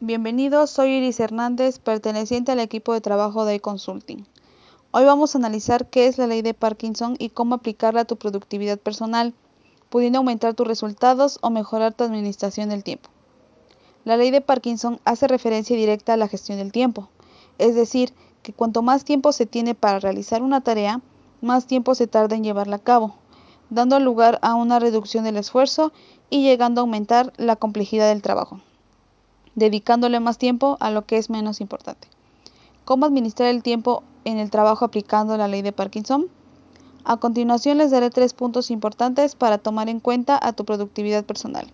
Bienvenidos, soy Iris Hernández, perteneciente al equipo de trabajo de Consulting. Hoy vamos a analizar qué es la ley de Parkinson y cómo aplicarla a tu productividad personal, pudiendo aumentar tus resultados o mejorar tu administración del tiempo. La ley de Parkinson hace referencia directa a la gestión del tiempo, es decir, que cuanto más tiempo se tiene para realizar una tarea, más tiempo se tarda en llevarla a cabo, dando lugar a una reducción del esfuerzo y llegando a aumentar la complejidad del trabajo, dedicándole más tiempo a lo que es menos importante. ¿Cómo administrar el tiempo en el trabajo aplicando la ley de Parkinson? A continuación les daré tres puntos importantes para tomar en cuenta a tu productividad personal.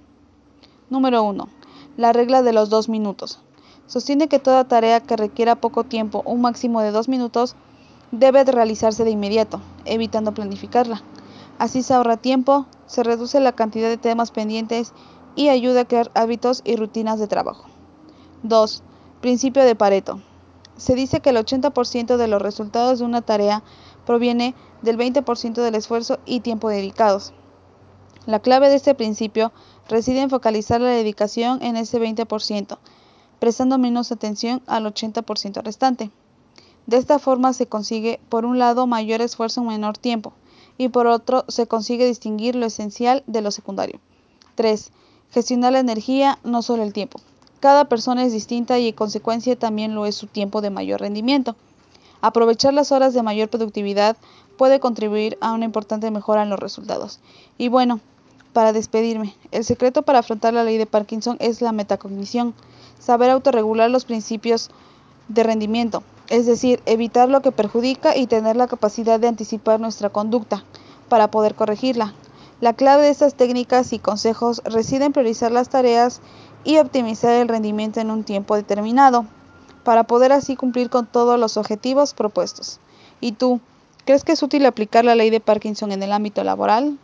Número 1. La regla de los dos minutos. Sostiene que toda tarea que requiera poco tiempo, un máximo de dos minutos, debe de realizarse de inmediato, evitando planificarla. Así se ahorra tiempo, se reduce la cantidad de temas pendientes y ayuda a crear hábitos y rutinas de trabajo. 2. Principio de Pareto. Se dice que el 80% de los resultados de una tarea proviene del 20% del esfuerzo y tiempo dedicados. La clave de este principio reside en focalizar la dedicación en ese 20%, prestando menos atención al 80% restante. De esta forma se consigue, por un lado, mayor esfuerzo en menor tiempo, y por otro se consigue distinguir lo esencial de lo secundario. 3. Gestionar la energía, no solo el tiempo. Cada persona es distinta y en consecuencia también lo es su tiempo de mayor rendimiento. Aprovechar las horas de mayor productividad puede contribuir a una importante mejora en los resultados. Y bueno, para despedirme, el secreto para afrontar la ley de Parkinson es la metacognición, saber autorregular los principios de rendimiento, es decir, evitar lo que perjudica y tener la capacidad de anticipar nuestra conducta para poder corregirla. La clave de estas técnicas y consejos reside en priorizar las tareas y optimizar el rendimiento en un tiempo determinado, para poder así cumplir con todos los objetivos propuestos. ¿Y tú, crees que es útil aplicar la ley de Parkinson en el ámbito laboral?